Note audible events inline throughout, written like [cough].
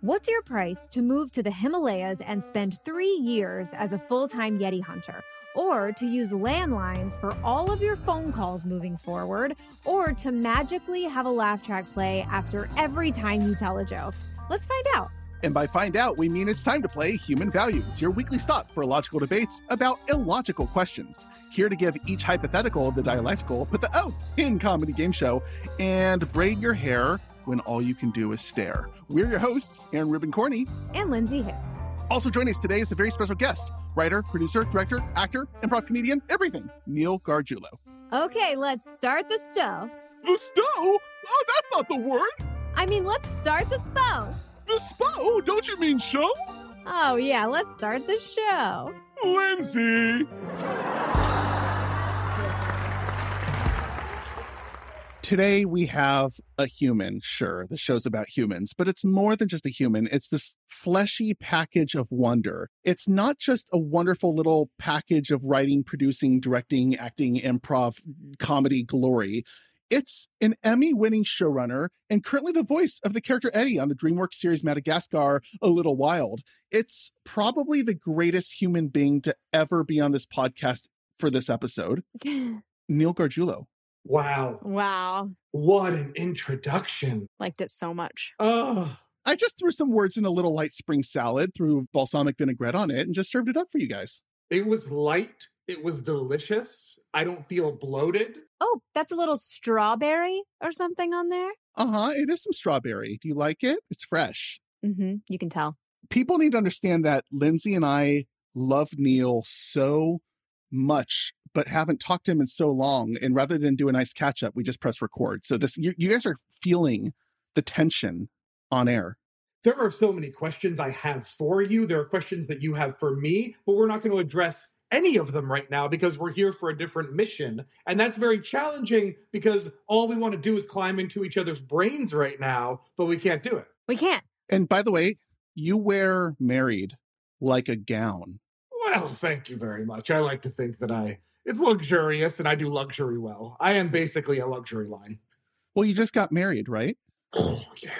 What's your price to move to the Himalayas and spend three years as a full time Yeti hunter? Or to use landlines for all of your phone calls moving forward? Or to magically have a laugh track play after every time you tell a joke? Let's find out. And by find out, we mean it's time to play Human Values, your weekly stop for logical debates about illogical questions. Here to give each hypothetical the dialectical, put the O in comedy game show, and braid your hair when all you can do is stare. We're your hosts, Aron Rubin Corney and Lindsay Hicks. Also joining us today is a very special guest writer, producer, director, actor, improv comedian, everything, Neil Garguilo. Okay, let's start the stow. The stow? Oh, that's not the word. I mean, let's start the spo. The spo? Don't you mean show? Oh, yeah, let's start the show. Lindsay! Today we have a human, sure, the show's about humans, but it's more than just a human. It's this fleshy package of wonder. It's not just a wonderful little package of writing, producing, directing, acting, improv, comedy glory. It's an Emmy winning showrunner and currently the voice of the character Eddie on the DreamWorks series Madagascar, A Little Wild. It's probably the greatest human being to ever be on this podcast for this episode. [laughs] Neil Garguilo. Wow. Wow. What an introduction. Liked it so much. Oh. I just threw some words in a little light spring salad, threw balsamic vinaigrette on it, and just served it up for you guys. It was light. It was delicious. I don't feel bloated. Oh, that's a little strawberry or something on there. Uh huh. It is some strawberry. Do you like it? It's fresh. Mm-hmm. You can tell. People need to understand that Lindsay and I love Neil so much but haven't talked to him in so long. And rather than do a nice catch up, we just press record. So this, you, you guys are feeling the tension on air. There are so many questions I have for you. There are questions that you have for me, but we're not going to address any of them right now because we're here for a different mission. And that's very challenging because all we want to do is climb into each other's brains right now, but we can't do it. We can't. And by the way, you wear married like a gown. Well, thank you very much. I like to think that I it's luxurious and I do luxury well. I am basically a luxury line. Well, you just got married, right? Oh, yeah.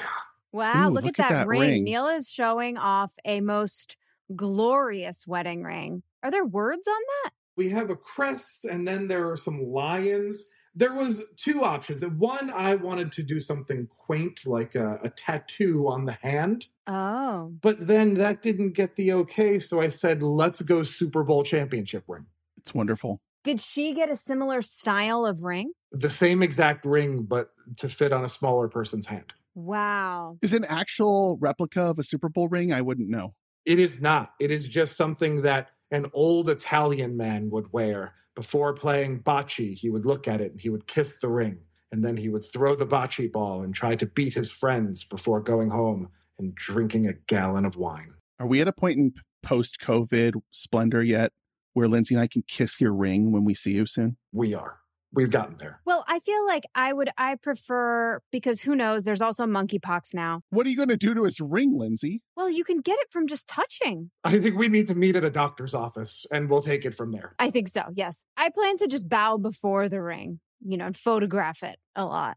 Wow, Ooh, look, look at, at that, that ring. ring. Neil is showing off a most glorious wedding ring. Are there words on that? We have a crest and then there are some lions. There was two options. One, I wanted to do something quaint like a, a tattoo on the hand. Oh. But then that didn't get the okay, so I said, let's go Super Bowl championship ring. It's wonderful. Did she get a similar style of ring? The same exact ring, but to fit on a smaller person's hand. Wow. Is it an actual replica of a Super Bowl ring? I wouldn't know. It is not. It is just something that an old Italian man would wear. Before playing bocce, he would look at it and he would kiss the ring. And then he would throw the bocce ball and try to beat his friends before going home and drinking a gallon of wine. Are we at a point in post COVID splendor yet where Lindsay and I can kiss your ring when we see you soon? We are. We've gotten there. Well, I feel like I would, I prefer, because who knows, there's also monkeypox now. What are you going to do to his ring, Lindsay? Well, you can get it from just touching. I think we need to meet at a doctor's office and we'll take it from there. I think so, yes. I plan to just bow before the ring, you know, and photograph it a lot.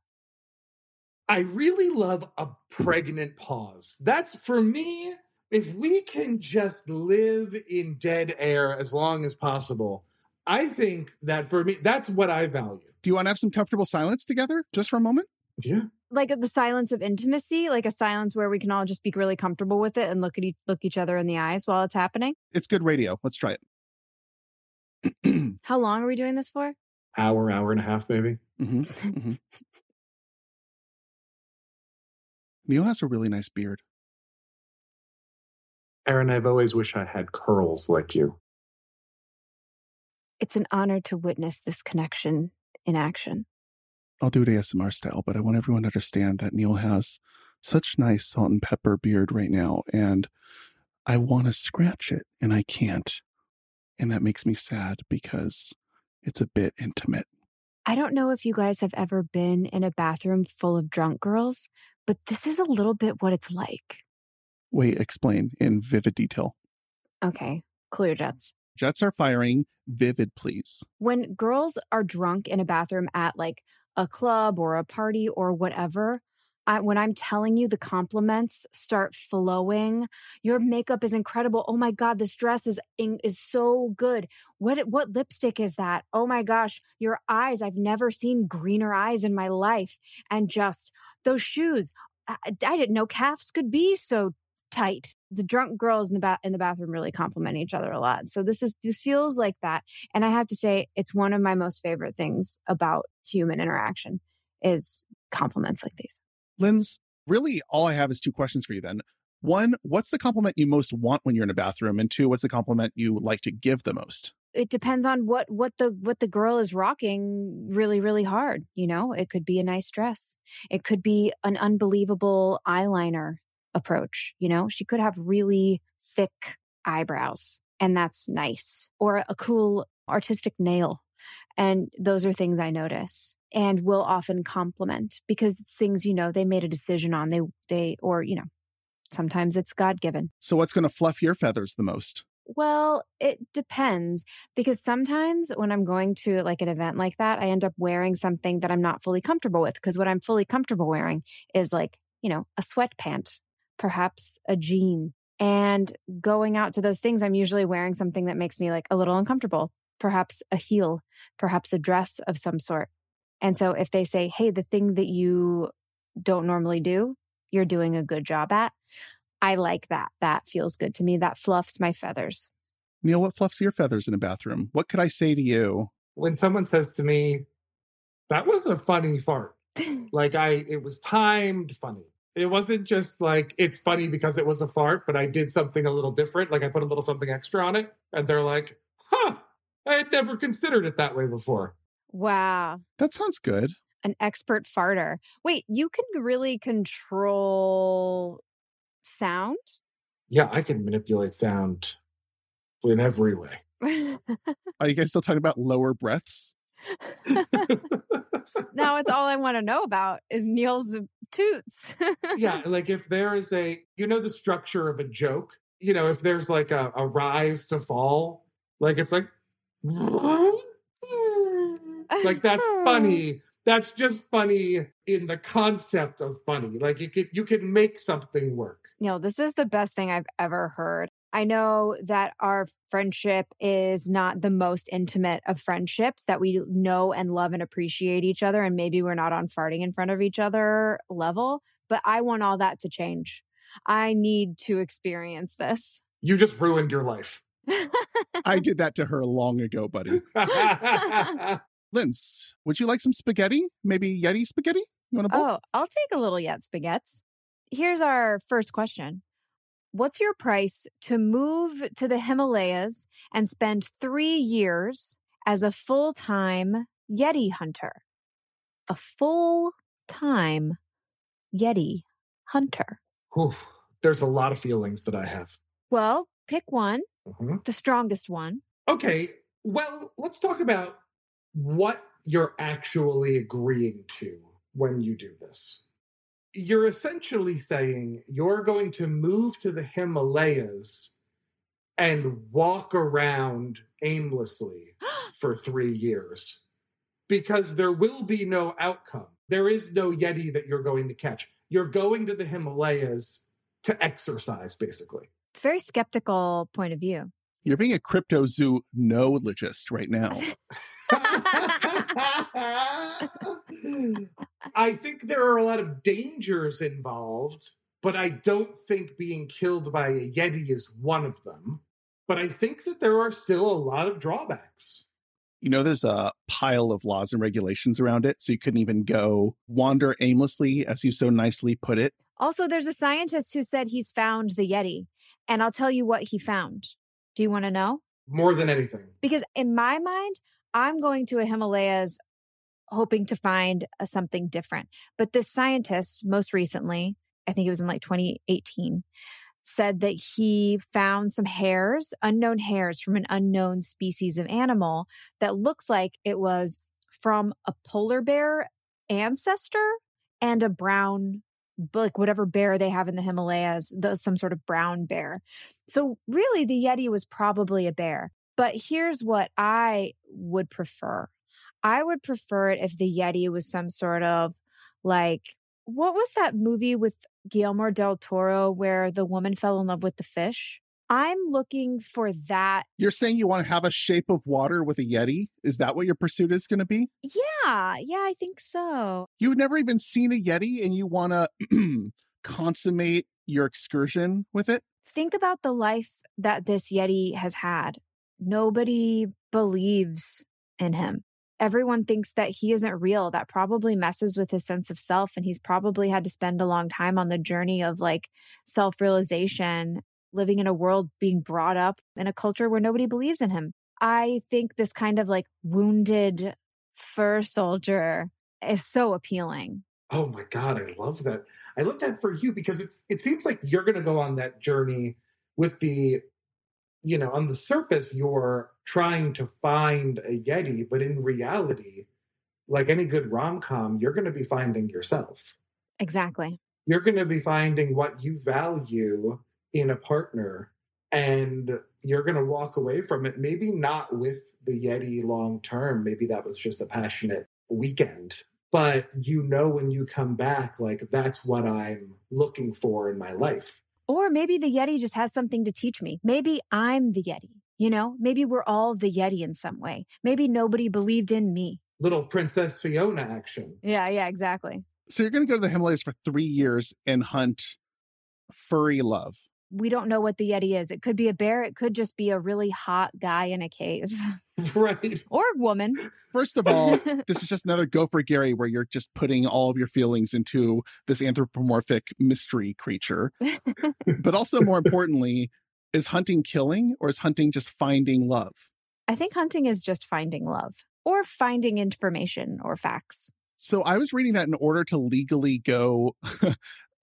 I really love a pregnant pause. That's for me. If we can just live in dead air as long as possible, I think that for me, that's what I value. Do you want to have some comfortable silence together just for a moment? Yeah. Like the silence of intimacy, like a silence where we can all just be really comfortable with it and look at each, look each other in the eyes while it's happening. It's good radio. Let's try it. [clears throat] How long are we doing this for? Hour, hour and a half, maybe. Mhm, mhm. [laughs] Neil has a really nice beard. Aron, I've always wished I had curls like you. It's an honor to witness this connection in action. I'll do it ASMR style, but I want everyone to understand that Neil has such nice salt and pepper beard right now, and I want to scratch it, and I can't. And that makes me sad because it's a bit intimate. I don't know if you guys have ever been in a bathroom full of drunk girls, but this is a little bit what it's like. Wait, explain in vivid detail. Okay, cool your jets. Jets are firing. Vivid, please. When girls are drunk in a bathroom at like a club or a party or whatever, I, when I'm telling you the compliments start flowing, your makeup is incredible. Oh my God, this dress is is so good. What what lipstick is that? Oh my gosh, your eyes. I've never seen greener eyes in my life. And just those shoes. I, I didn't know calves could be so tight. The drunk girls in the ba- in the bathroom really compliment each other a lot. So this is this feels like that. And I have to say it's one of my most favorite things about human interaction is compliments like these. Linz, really all I have is two questions for you then. One, what's the compliment you most want when you're in a bathroom? And two, what's the compliment you like to give the most? It depends on what what the what the girl is rocking really really hard, you know? It could be a nice dress. It could be an unbelievable eyeliner approach, you know? She could have really thick eyebrows and that's nice or a cool artistic nail and those are things I notice and will often compliment because it's things, you know, they made a decision on. They, they, or, you know, sometimes it's God given. So what's going to fluff your feathers the most? Well, it depends because sometimes when I'm going to like an event like that, I end up wearing something that I'm not fully comfortable with because what I'm fully comfortable wearing is like, you know, a sweatpant, perhaps a jean. And going out to those things, I'm usually wearing something that makes me like a little uncomfortable perhaps a heel, perhaps a dress of some sort. And so if they say, Hey, the thing that you don't normally do, you're doing a good job at. I like that. That feels good to me. That fluffs my feathers. Neil, what fluffs your feathers in a bathroom? What could I say to you? When someone says to me, that was a funny fart. [laughs] like I, it was timed funny. It wasn't just like it's funny because it was a fart, but I did something a little different. Like I put a little something extra on it, and they're like, "Huh, I had never considered it that way before. Wow. That sounds good. An expert farter. Wait, you can really control sound? Yeah, I can manipulate sound in every way. [laughs] Are you guys still talking about lower breaths? Now it's all I [laughs] want to know about is Neil's toots. yeah, like if there is a, you know, the structure of a joke, you know, if there's like a, a rise to fall, like it's like like that's [laughs] funny. That's just funny in the concept of funny. Like you could you could make something work. Know, this is the best thing I've ever heard. I know that our friendship is not the most intimate of friendships, that we know and love and appreciate each other. And maybe we're not on farting in front of each other level, but I want all that to change. I need to experience this. You just ruined your life. I did that to her long ago, buddy. [laughs] [laughs] Linz, would you like some spaghetti? Maybe Yeti spaghetti? You want to Oh, I'll take a little Yet spaghetti. Here's our first question. What's your price to move to the Himalayas and spend three years as a full time Yeti hunter? A full time Yeti hunter. Oof, there's a lot of feelings that I have. Well, pick one mm-hmm. the strongest one. Okay. Well, let's talk about what you're actually agreeing to when you do this. You're essentially saying you're going to move to the Himalayas and walk around aimlessly [gasps] for three years because there will be no outcome. There is no Yeti that you're going to catch. You're going to the Himalayas to exercise, basically. It's a very skeptical point of view. You're being a cryptozoologist right now. [laughs] I think there are a lot of dangers involved, but I don't think being killed by a Yeti is one of them. But I think that there are still a lot of drawbacks. You know, there's a pile of laws and regulations around it, so you couldn't even go wander aimlessly, as you so nicely put it. Also, there's a scientist who said he's found the Yeti. And I'll tell you what he found. Do you want to know? More than anything. Because in my mind, I'm going to a Himalayas hoping to find a, something different. But this scientist, most recently, I think it was in like 2018, said that he found some hairs, unknown hairs from an unknown species of animal that looks like it was from a polar bear ancestor and a brown like whatever bear they have in the Himalayas, those some sort of brown bear. So really the Yeti was probably a bear. But here's what I would prefer. I would prefer it if the Yeti was some sort of like what was that movie with Guillermo del Toro where the woman fell in love with the fish? I'm looking for that. You're saying you want to have a shape of water with a Yeti? Is that what your pursuit is going to be? Yeah, yeah, I think so. You've never even seen a Yeti and you want [clears throat] to consummate your excursion with it? Think about the life that this Yeti has had. Nobody believes in him. Everyone thinks that he isn't real. That probably messes with his sense of self. And he's probably had to spend a long time on the journey of like self realization, living in a world being brought up in a culture where nobody believes in him. I think this kind of like wounded fur soldier is so appealing. Oh my God, I love that. I love that for you because it's it seems like you're gonna go on that journey with the you know, on the surface, you're trying to find a Yeti, but in reality, like any good rom com, you're going to be finding yourself. Exactly. You're going to be finding what you value in a partner, and you're going to walk away from it, maybe not with the Yeti long term. Maybe that was just a passionate weekend. But you know, when you come back, like that's what I'm looking for in my life. Or maybe the Yeti just has something to teach me. Maybe I'm the Yeti. You know, maybe we're all the Yeti in some way. Maybe nobody believed in me. Little Princess Fiona action. Yeah, yeah, exactly. So you're going to go to the Himalayas for three years and hunt furry love we don't know what the Yeti is. It could be a bear. It could just be a really hot guy in a cave. [laughs] right. [laughs] Or woman. First of all, [laughs] this is just another Go for Gary where you're just putting all of your feelings into this anthropomorphic mystery creature. but also, more importantly, is hunting killing or is hunting just finding love? I think hunting is just finding love or finding information or facts. So I was reading that in order to legally go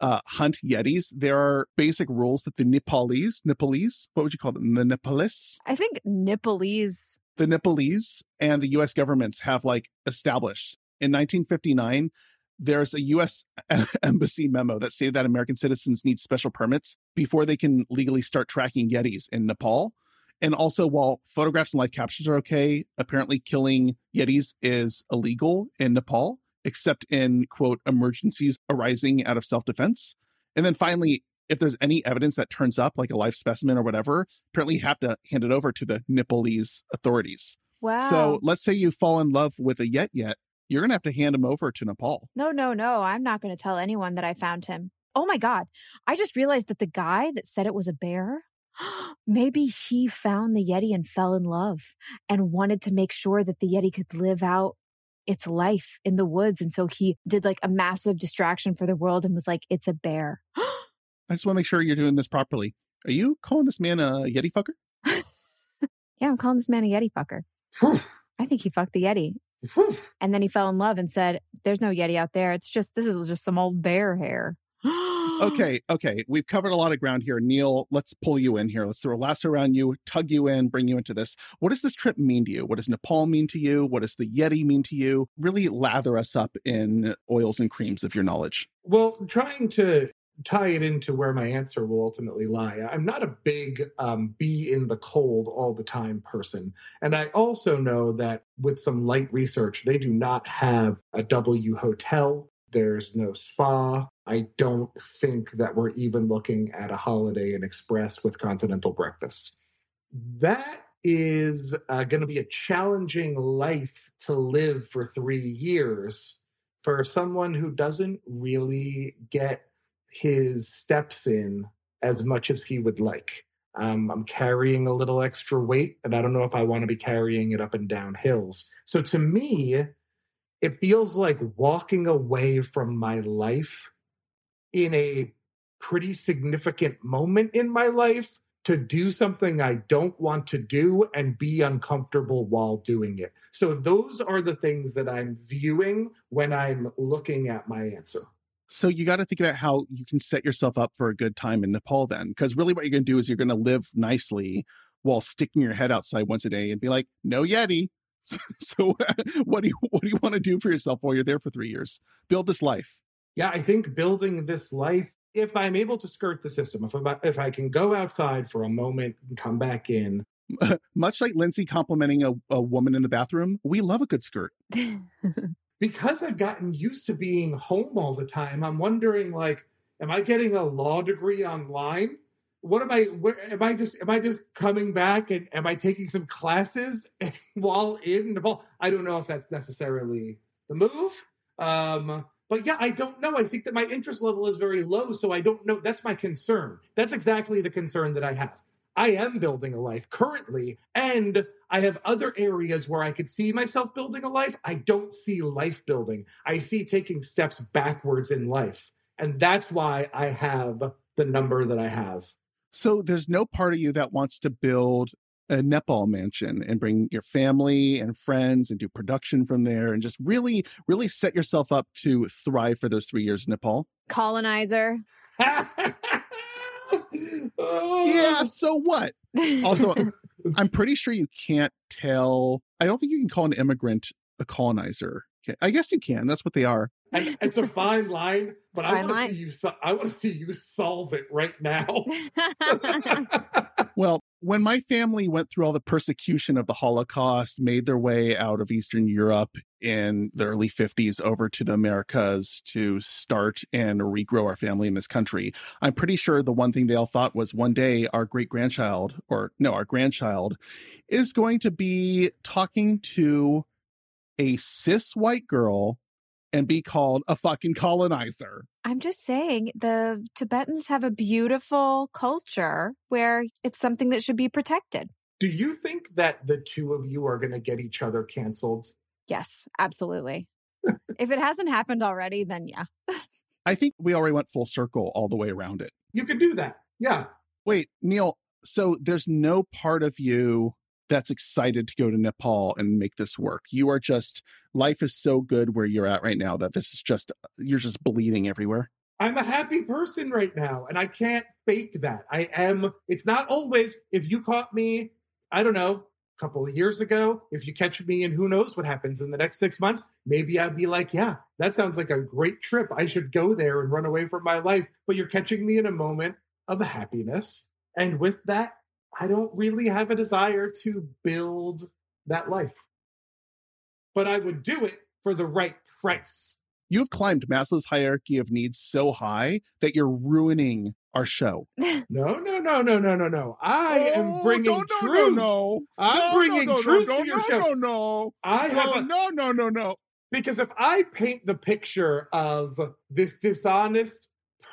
uh, hunt yetis, there are basic rules that the Nepalese, Nepalese, what would you call them? The Nepalese? I think Nepalese. The Nepalese and the US governments have like established in 1959 there's a US [laughs] embassy memo that stated that American citizens need special permits before they can legally start tracking yetis in Nepal. And also, while photographs and live captures are okay, apparently killing yetis is illegal in Nepal except in quote emergencies arising out of self-defense. And then finally, if there's any evidence that turns up, like a live specimen or whatever, apparently you have to hand it over to the Nepalese authorities. Wow. So let's say you fall in love with a yet yet, you're going to have to hand him over to Nepal. No, no, no. I'm not going to tell anyone that I found him. Oh my God. I just realized that the guy that said it was a bear, [gasps] maybe he found the Yeti and fell in love and wanted to make sure that the Yeti could live out its life in the woods. And so he did like a massive distraction for the world and was like, it's a bear. [gasps] I just want to make sure you're doing this properly. Are you calling this man a Yeti fucker? [laughs] yeah, I'm calling this man a Yeti fucker. I think he fucked the Yeti. and then he fell in love and said, There's no Yeti out there. It's just, this is just some old bear hair. [gasps] [gasps] okay, okay. We've covered a lot of ground here. Neil, let's pull you in here. Let's throw a lasso around you, tug you in, bring you into this. What does this trip mean to you? What does Nepal mean to you? What does the Yeti mean to you? Really lather us up in oils and creams of your knowledge. Well, trying to tie it into where my answer will ultimately lie. I'm not a big um, be in the cold all the time person. And I also know that with some light research, they do not have a W hotel. There's no spa. I don't think that we're even looking at a Holiday Inn Express with continental breakfast. That is uh, going to be a challenging life to live for three years for someone who doesn't really get his steps in as much as he would like. Um, I'm carrying a little extra weight, and I don't know if I want to be carrying it up and down hills. So to me, it feels like walking away from my life in a pretty significant moment in my life to do something I don't want to do and be uncomfortable while doing it. So, those are the things that I'm viewing when I'm looking at my answer. So, you got to think about how you can set yourself up for a good time in Nepal then. Because really, what you're going to do is you're going to live nicely while sticking your head outside once a day and be like, no Yeti. So, [laughs] so what do you what do you want to do for yourself while you're there for three years? Build this life yeah, I think building this life, if I'm able to skirt the system, if, I, if I can go outside for a moment and come back in. [laughs] Much like Lindsay complimenting a, a woman in the bathroom, we love a good skirt. [laughs] because I've gotten used to being home all the time, I'm wondering like, am I getting a law degree online? What am I? Where, am I just? Am I just coming back and am I taking some classes [laughs] while in Nepal? I don't know if that's necessarily the move. Um, but yeah, I don't know. I think that my interest level is very low, so I don't know. That's my concern. That's exactly the concern that I have. I am building a life currently, and I have other areas where I could see myself building a life. I don't see life building. I see taking steps backwards in life. And that's why I have the number that I have. So there's no part of you that wants to build a Nepal mansion and bring your family and friends and do production from there and just really, really set yourself up to thrive for those three years in Nepal. Colonizer. [laughs] yeah, oh. so what? Also, [laughs] I'm pretty sure you can't tell. I don't think you can call an immigrant a colonizer. I guess you can. That's what they are. And it's a fine line, [laughs] but I want to see you. I want to see you solve it right now. [laughs] [laughs] well, when my family went through all the persecution of the Holocaust, made their way out of Eastern Europe in the early 50s over to the Americas to start and regrow our family in this country, I'm pretty sure the one thing they all thought was one day our great grandchild, or no, our grandchild, is going to be talking to a cis white girl and be called a fucking colonizer. I'm just saying the Tibetans have a beautiful culture where it's something that should be protected. Do you think that the two of you are going to get each other canceled? Yes, absolutely. [laughs] if it hasn't happened already, then yeah. I think we already went full circle all the way around it. You could do that. Yeah. Wait, Neil, so there's no part of you that's excited to go to Nepal and make this work. You are just life is so good where you're at right now that this is just you're just bleeding everywhere. I'm a happy person right now and I can't fake that. I am it's not always if you caught me, I don't know, a couple of years ago, if you catch me and who knows what happens in the next 6 months, maybe I'd be like, yeah, that sounds like a great trip. I should go there and run away from my life. But you're catching me in a moment of happiness. And with that, I don't really have a desire to build that life. But I would do it for the right price. You have climbed Maslow's hierarchy of needs so high that you're ruining our show. [laughs] no, no, no, no, no, no, no. I oh, am bringing no, no, truth. No, no, I'm no, bringing no, truth no, to your no, show. No, no, I have no, no, no, no, no. Because if I paint the picture of this dishonest,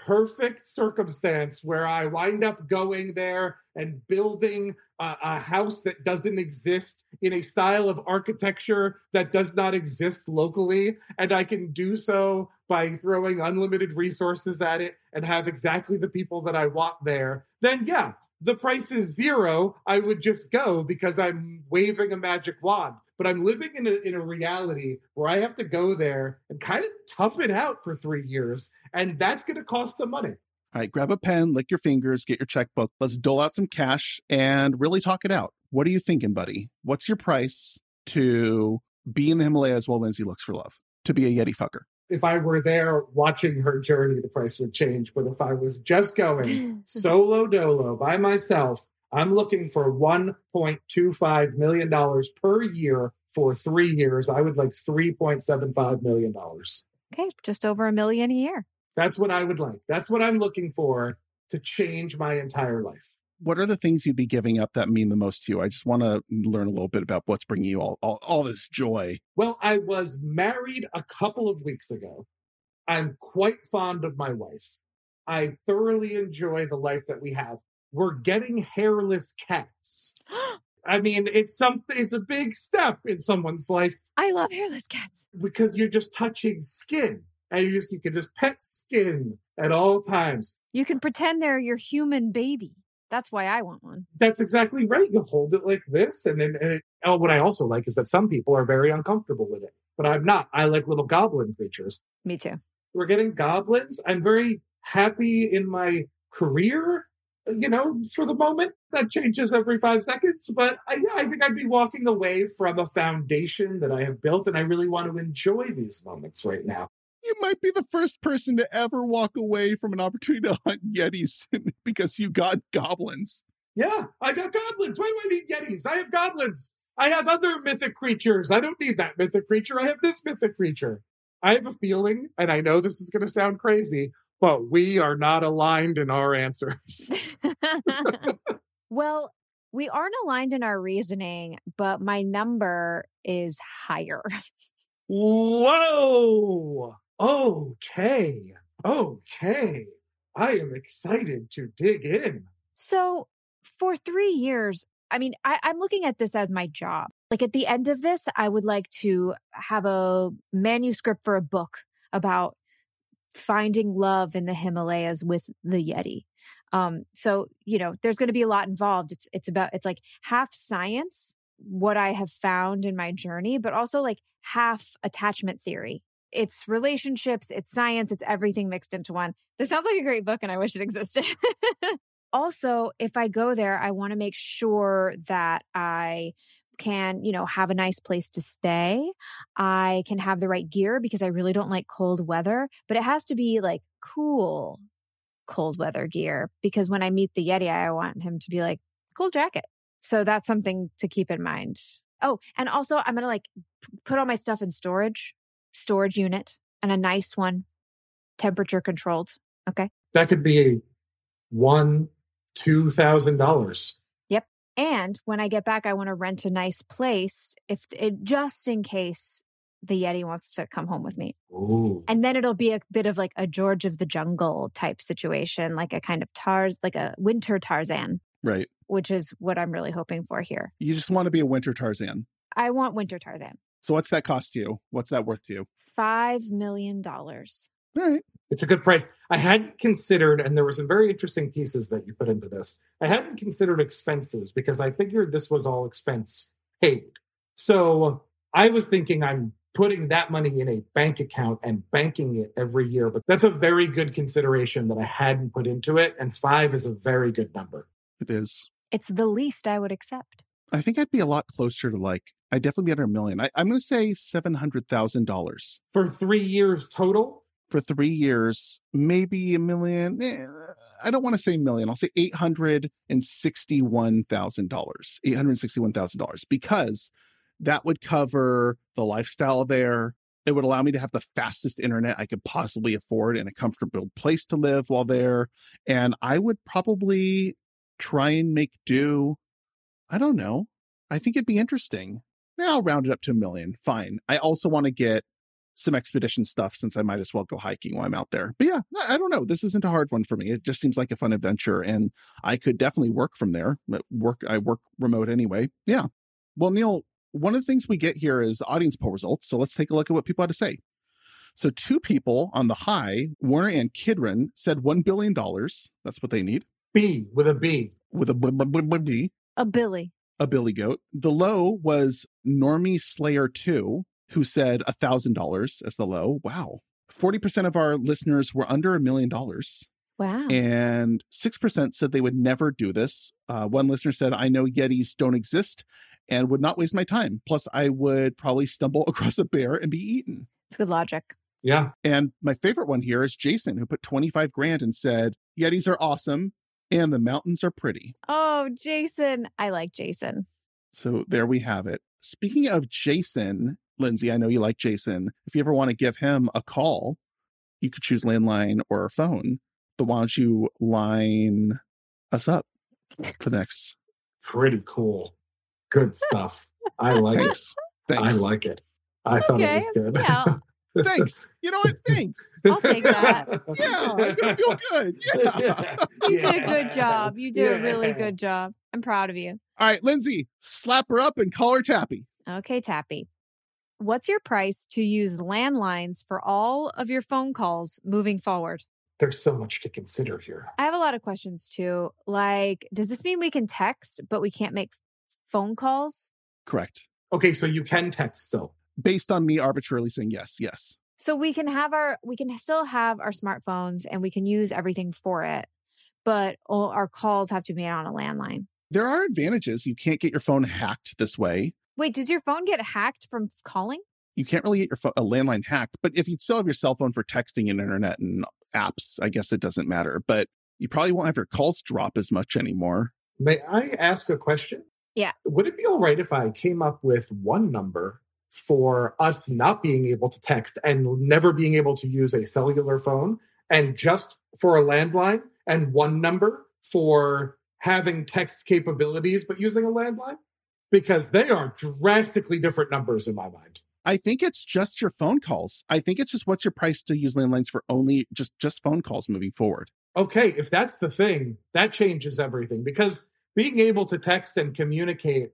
perfect circumstance where I wind up going there and building a, a, house that doesn't exist in a style of architecture that does not exist locally. And I can do so by throwing unlimited resources at it and have exactly the people that I want there. Then, yeah, the price is zero. I would just go because I'm waving a magic wand. But I'm living in a, in a reality where I have to go there and kind of tough it out for three years. And that's going to cost some money. All right, grab a pen, lick your fingers, get your checkbook. Let's dole out some cash and really talk it out. What are you thinking, buddy? What's your price to be in the Himalayas while Lindsay looks for love? To be a Yeti fucker? If I were there watching her journey, the price would change. But if I was just going [clears throat] solo dolo by myself, I'm looking for $1.25 million per year for three years. I would like $3.75 million. Okay, just over a million a year. That's what I would like. That's what I'm looking for to change my entire life. What are the things you'd be giving up that mean the most to you? I just want to learn a little bit about what's bringing you all, all, all this joy. Well, I was married a couple of weeks ago. I'm quite fond of my wife. I thoroughly enjoy the life that we have. We're getting hairless cats. [gasps] I mean, it's something. It's a big step in someone's life. I love hairless cats because you're just touching skin and you just you can just pet skin at all times. You can pretend they're your human baby. That's why I want one. That's exactly right. You hold it like this, and then and it, oh, what I also like is that some people are very uncomfortable with it, but I'm not. I like little goblin creatures. Me too. We're getting goblins. I'm very happy in my career. You know, for the moment, that changes every five seconds, but I, I think I'd be walking away from a foundation that I have built, and I really want to enjoy these moments right now might be the first person to ever walk away from an opportunity to hunt Yetis [laughs] because you got goblins. Yeah, I got goblins. Why do I need Yetis? I have goblins. I have other mythic creatures. I don't need that mythic creature. I have this mythic creature. I have a feeling, and I know this is going to sound crazy, but we are not aligned in our answers. [laughs] [laughs] well, we aren't aligned in our reasoning, but my number is higher. Whoa. Okay. Okay. I am excited to dig in. So, for three years, I mean, I, I'm looking at this as my job. Like at the end of this, I would like to have a manuscript for a book about finding love in the Himalayas with the Yeti. Um, so you know, there's going to be a lot involved. It's it's about it's like half science, what I have found in my journey, but also like half attachment theory. It's relationships, it's science, it's everything mixed into one. This sounds like a great book, and I wish it existed. [laughs] also, if I go there, I want to make sure that I can, you know, have a nice place to stay. I can have the right gear because I really don't like cold weather, but it has to be like cool cold weather gear because when I meet the Yeti, I want him to be like, cool jacket. So that's something to keep in mind. Oh, and also I'm going to like put all my stuff in storage, storage unit and a nice one, temperature controlled. Okay. That could be a one, two thousand dollars. Yep. And when I get back, I want to rent a nice place if it just in case the Yeti wants to come home with me. Ooh. And then it'll be a bit of like a George of the Jungle type situation, like a kind of Tars, like a winter Tarzan. Right. Which is what I'm really hoping for here. You just want to be a winter Tarzan. I want winter Tarzan. So what's that cost you? What's that worth to you? Five million dollars. All right. It's a good price. I hadn't considered, and there were some very interesting pieces that you put into this. I hadn't considered expenses because I figured this was all expense paid. So I was thinking I'm putting that money in a bank account and banking it every year. But that's a very good consideration that I hadn't put into it. And five is a very good number. It is. It's the least I would accept. I think I'd be a lot closer to like, I'd definitely be under a million. I, am going to say $700,000. For three years total? For three years, maybe a million. Eh, I don't want to say million. I'll say $861,000. $861,000 because that would cover the lifestyle there. It would allow me to have the fastest internet I could possibly afford and a comfortable place to live while there. And I would probably try and make do. I don't know. I think it'd be interesting. Now I'll round it up to a million. Fine. I also want to get some expedition stuff since I might as well go hiking while I'm out there. But yeah, I don't know. This isn't a hard one for me. It just seems like a fun adventure and I could definitely work from there. Work I work remote anyway. Yeah. Well, Neil, one of the things we get here is audience poll results. So let's take a look at what people had to say. So two people on the high, Warner and Kidron, said $1 billion. That's what they need. B with a B. With a b- b- b- B. A Billy. A Billy goat. The low was Normie Slayer 2, who said $1,000 as the low. Wow. 40% of our listeners were under a million dollars. Wow. And 6% said they would never do this. Uh, one listener said, I know Yetis don't exist and would not waste my time. Plus, I would probably stumble [laughs] across a bear and be eaten. It's good logic. Yeah. And my favorite one here is Jason, who put 25 grand and said, Yetis are awesome and the mountains are pretty. Oh, Jason. I like Jason. So there we have it. Speaking of Jason, Lindsay, I know you like Jason. If you ever want to give him a call, you could choose landline or phone. But why don't you line us up for the next? [laughs] Pretty cool. Good stuff. I like Thanks. it. Thanks. I like it. I thought okay. it was good. Yeah. [laughs] Thanks. You know what? Thanks. I'll take that. Yeah, I'm gonna feel good. Yeah. You did a good job. You did a really good job. I'm proud of you. All right, Lindsay, slap her up and call her Tappy. Okay, Tappy. What's your price to use landlines for all of your phone calls moving forward? There's so much to consider here. I have a lot of questions too. Like, does this mean we can text, but we can't make phone calls? Correct. Okay, so you can text still. Based on me arbitrarily saying yes, yes. So we can have our, we can still have our smartphones and we can use everything for it, but all our calls have to be made on a landline. There are advantages. You can't get your phone hacked this way. Wait, does your phone get hacked from calling? You can't really get your pho- a landline hacked, but if you still have your cell phone for texting and internet and apps, I guess it doesn't matter. But you probably won't have your calls drop as much anymore. May I ask a question? Yeah. Would it be all right if I came up with one number for us not being able to text and never being able to use a cellular phone and just for a landline and one number for having text capabilities but using a landline? Because they are drastically different numbers in my mind. I think it's just your phone calls. I think it's just what's your price to use landlines for only just just phone calls moving forward. Okay, if that's the thing, that changes everything because being able to text and communicate,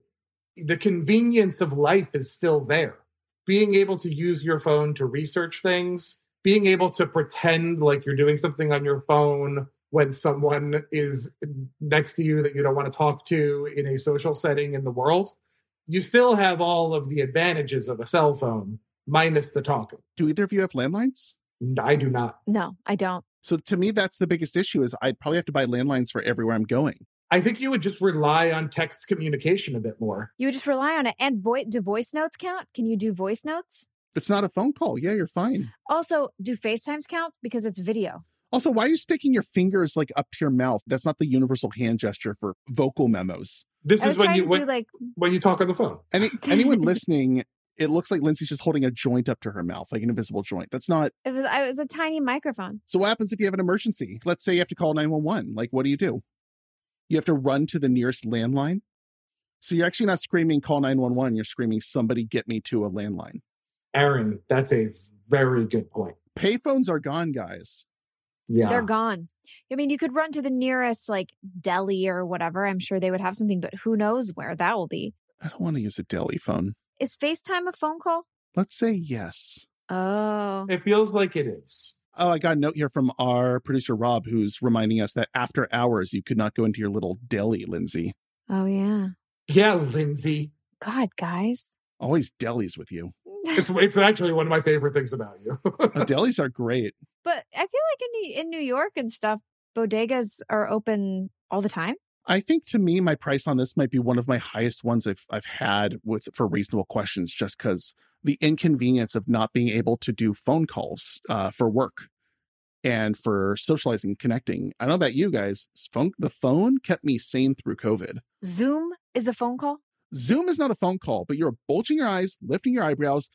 the convenience of life is still there. Being able to use your phone to research things, being able to pretend like you're doing something on your phone when someone is next to you that you don't want to talk to in a social setting in the world, you still have all of the advantages of a cell phone minus the talking. Do either of you have landlines? I do not. No, I don't. So to me, that's the biggest issue is I'd probably have to buy landlines for everywhere I'm going. I think you would just rely on text communication a bit more. You would just rely on it. And vo- do voice notes count? Can you do voice notes? It's not a phone call. Yeah, you're fine. Also, do FaceTimes count? Because it's video. Also, why are you sticking your fingers like up to your mouth? That's not the universal hand gesture for vocal memos. This I is when you when, do like when you talk on the phone. Any [laughs] anyone listening, it looks like Lindsay's just holding a joint up to her mouth, like an invisible joint. That's not. it was. I was a tiny microphone. So what happens if you have an emergency? Let's say you have to call 911. Like, what do you do? You have to run to the nearest landline. So you're actually not screaming call 911. You're screaming somebody get me to a landline. Aron, that's a very good point. Payphones are gone, guys. Yeah. They're gone. I mean, you could run to the nearest like deli or whatever. I'm sure they would have something, but who knows where that will be. I don't want to use a deli phone. Is FaceTime a phone call? Let's say yes. Oh, It feels like it is. Oh, I got a note here from our producer Rob, who's reminding us that after hours you could not go into your little deli, Lindsay. oh yeah. Yeah, Lindsay. God, guys. Always delis with you. It's it's actually one of my favorite things about you. Uh, [laughs] delis are great. But I feel like in the, in New York and stuff, bodegas are open all the time. I think to me, my price on this might be one of my highest ones I've I've had with for reasonable questions, just because the inconvenience of not being able to do phone calls uh, for work and for socializing, connecting. I don't know about you guys. Phone the phone kept me sane through COVID. Zoom is a phone call. Zoom is not a phone call, but you're bulging your eyes, lifting your eyebrows,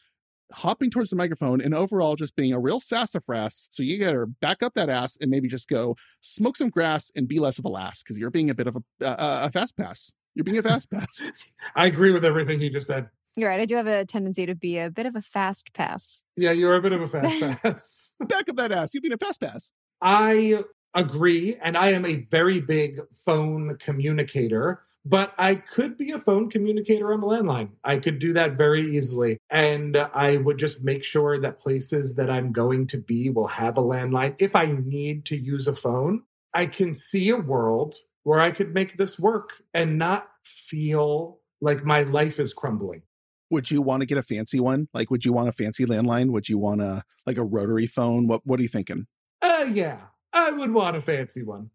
hopping towards the microphone, and overall just being a real sassafras. So you gotta back up that ass and maybe just go smoke some grass and be less of a lass because you're being a bit of a, a, a fast pass. You're being a fast pass. [laughs] I agree with everything he just said. You're right. I do have a tendency to be a bit of a fast pass. Yeah, you're a bit of a [laughs] fast pass. [laughs] back up that ass. You're being a fast pass. I agree, and I am a very big phone communicator, but I could be a phone communicator on the landline. I could do that very easily. And I would just make sure that places that I'm going to be will have a landline. If I need to use a phone, I can see a world where I could make this work and not feel like my life is crumbling. Would you want to get a fancy one? Like, would you want a fancy landline? Would you want a like a rotary phone? What What are you thinking? Uh, yeah, I would want a fancy one.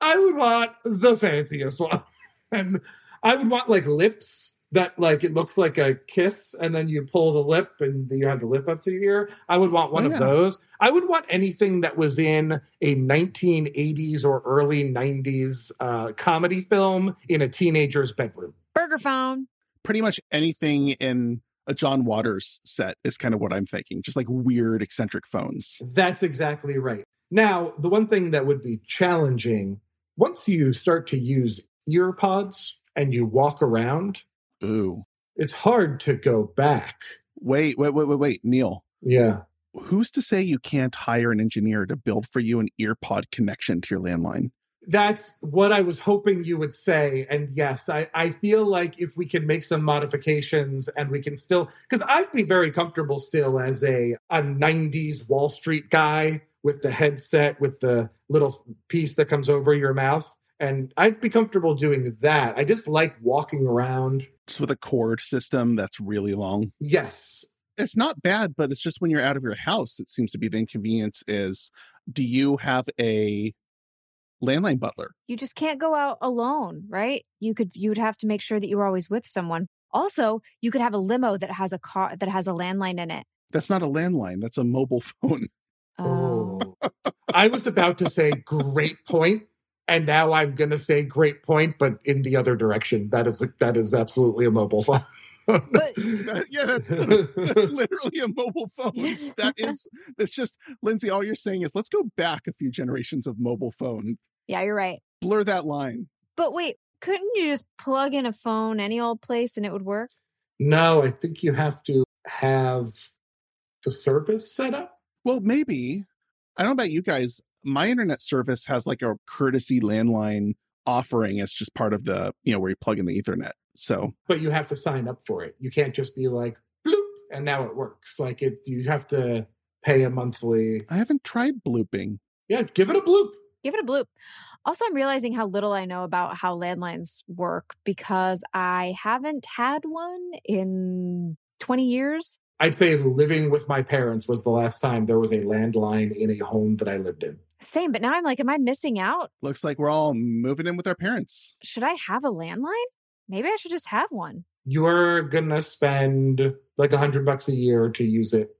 I would want the fanciest one. [laughs] and I would want like lips that like it looks like a kiss and then you pull the lip and you have the lip up to your ear. I would want one Oh, of those. I would want anything that was in a 1980s or early 90s uh, comedy film in a teenager's bedroom. Burger phone. Pretty much anything in a John Waters set is kind of what I'm thinking. Just like weird, eccentric phones. That's exactly right. Now, the one thing that would be challenging once you start to use ear pods and you walk around, Ooh. it's hard to go back. Wait, wait, wait, wait, wait, Neil. Yeah. Who's to say you can't hire an engineer to build for you an earpod connection to your landline? That's what I was hoping you would say. And yes, I, I feel like if we can make some modifications and we can still, because I'd be very comfortable still as a, a 90s Wall Street guy with the headset, with the little piece that comes over your mouth. And I'd be comfortable doing that. I just like walking around. Just with a cord system that's really long. Yes. It's not bad, but it's just when you're out of your house, it seems to be the inconvenience is do you have a landline butler? You just can't go out alone, right? You could you would have to make sure that you were always with someone. Also, you could have a limo that has a car that has a landline in it. That's not a landline, that's a mobile [laughs] phone. Oh. oh. I was about to say, great. And now I'm going to say great point, but in the other direction. That is that is absolutely a mobile phone. [laughs] [laughs] But That- yeah, that's, that's [laughs] literally a mobile phone. [laughs] That is, that's just, Lindsay, all you're saying is let's go back a few generations of mobile phone. yeah, you're right. Blur that line. But wait, couldn't you just plug in a phone any old place and it would work? no, I think you have to have the service set up. Well, maybe. I don't know about you guys. My internet service has like a courtesy landline offering as just part of the, you know, where you plug in the Ethernet. So but you have to sign up for it. You can't just be like bloop and now it works. Like it, you have to pay a monthly. I haven't tried blooping. Yeah, give it a bloop. Give it a bloop. Also, I'm realizing how little I know about how landlines work because I haven't had one in 20 years. I'd say living with my parents was the last time there was a landline in a home that I lived in. Same, but now I'm like, am I missing out? Looks like we're all moving in with our parents. Should I have a landline? Maybe I should just have one. You're gonna spend like a hundred bucks a year to use it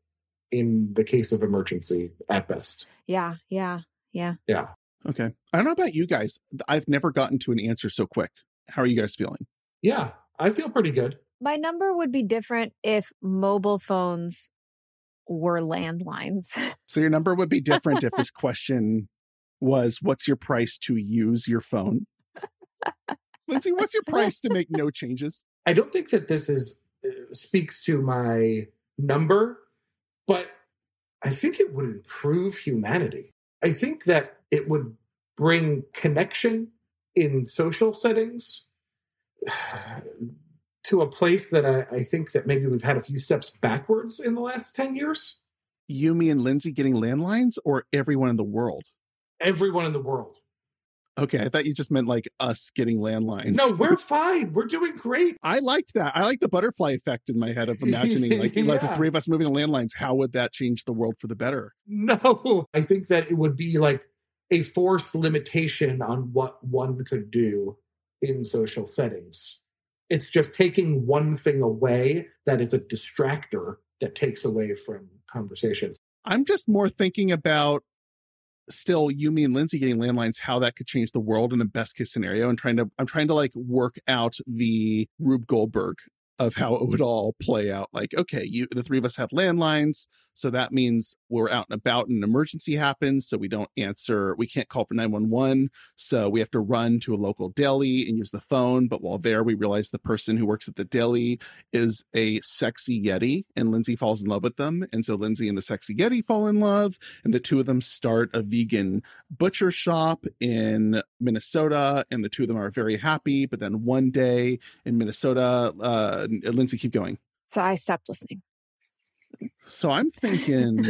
in the case of emergency at best. Yeah, yeah, yeah. Yeah. Okay. I don't know about you guys. I've never gotten to an answer so quick. How are you guys feeling? Yeah. I feel pretty good. My number would be different if mobile phones were landlines. [laughs] So your number would be different if this [laughs] question was what's your price to use your phone? [laughs] Lindsay, what's your [laughs] price to make no changes? I don't think that this is uh, speaks to my number, but I think it would improve humanity. I think that it would bring connection in social settings [sighs] to a place that I, I think that maybe we've had a few steps backwards in the last 10 years. You, me, and Lindsay getting landlines or everyone in the world? Everyone in the world. Okay, I thought you just meant like us getting landlines. No, we're [laughs] fine. We're doing great. I liked that. I like the butterfly effect in my head of imagining like, like the [laughs] three of us moving to landlines. How would that change the world for the better? No, I think that it would be like a forced limitation on what one could do in social settings. It's just taking one thing away that is a distractor that takes away from conversations. I'm just more thinking about still you, me, and Lindsay getting landlines, how that could change the world in a best case scenario, and trying to I'm trying to like work out the Rube Goldberg of how it would all play out. Like, okay, you the three of us have landlines, so that means we're out and about and an emergency happens, so we don't answer, we can't call for 911, so we have to run to a local deli and use the phone. But while there, we realize the person who works at the deli is a sexy Yeti, and Lindsay falls in love with them. And so Lindsay and the sexy Yeti fall in love, and the two of them start a vegan butcher shop in Minnesota, and the two of them are very happy. But then one day in Minnesota, uh, Lindsay, keep going. so I stopped listening. So I'm thinking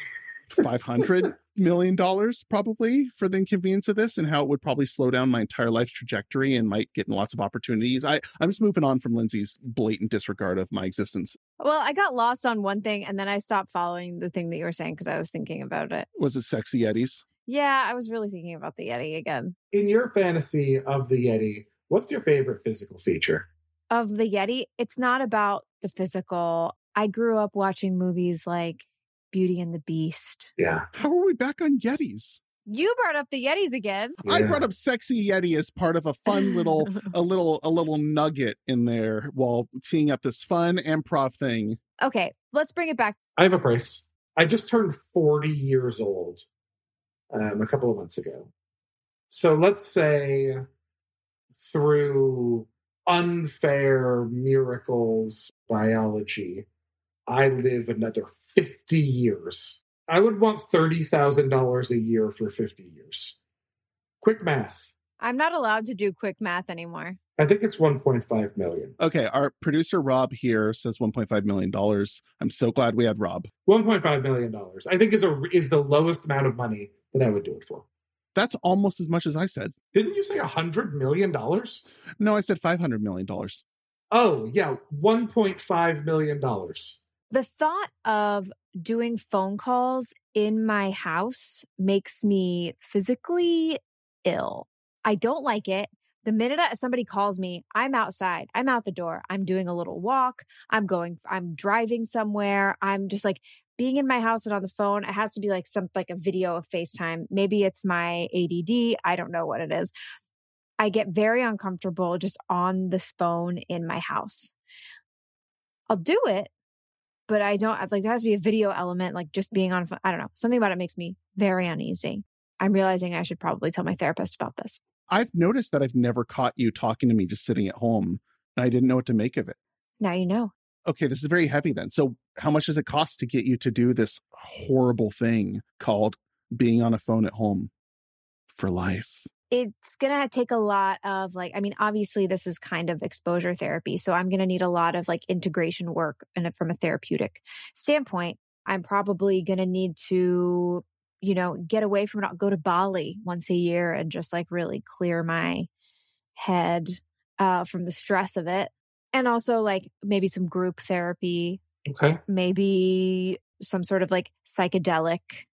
[laughs] five hundred million dollars probably for the inconvenience of this and how it would probably slow down my entire life's trajectory and might get in lots of opportunities. I, I'm just moving on from Lindsay's blatant disregard of my existence. Well, I got lost on one thing and then I stopped following the thing that you were saying because I was thinking about it. Was it sexy Yetis? Yeah, I was really thinking about the Yeti again. In your fantasy of the Yeti, what's your favorite physical feature? Of the Yeti, it's not about the physical. I grew up watching movies like Beauty and the Beast. Yeah. How are we back on Yetis? You brought up the Yetis again. I brought up sexy Yeti as part of a fun little [laughs] a little a little nugget in there while teeing up this fun improv thing. okay, let's bring it back. I have a price. I just turned 40 years old um, a couple of months ago. So let's say through unfair miracles biology, I live another 50 years. I would want $30,000 a year for 50 years. Quick math. I'm not allowed to do quick math anymore. I think it's 1.5 million. Okay, our producer Rob here says 1.5 million dollars. I'm so glad we had Rob. 1.5 million dollars. I think is a is the lowest amount of money that I would do it for. That's almost as much as I said. Didn't you say a hundred million dollars? No, I said 500 million dollars. Oh yeah, one point five million dollars. The thought of doing phone calls in my house makes me physically ill. I don't like it. The minute somebody calls me, I'm outside. I'm out the door. I'm doing a little walk. I'm going, I'm driving somewhere. I'm just like, being in my house and on the phone, it has to be like some like a video of FaceTime. Maybe it's my ADD. I don't know what it is. I get very uncomfortable just on this phone in my house. I'll do it, but I don't like there has to be a video element, like just being on. I don't know. Something about it makes me very uneasy. I'm realizing I should probably tell my therapist about this. I've noticed that I've never caught you talking to me just sitting at home, and I didn't know what to make of it. Now you know. Okay, this is very heavy then. So, how much does it cost to get you to do this horrible thing called being on a phone at home for life? It's going to take a lot of like i mean obviously this is kind of exposure therapy so i'm going to need a lot of like integration work and from a therapeutic standpoint. I'm probably going to need to you know get away from it go to bali once a year and just like really clear my head uh from the stress of it. And also like maybe some group therapy okay. maybe some sort of like psychedelic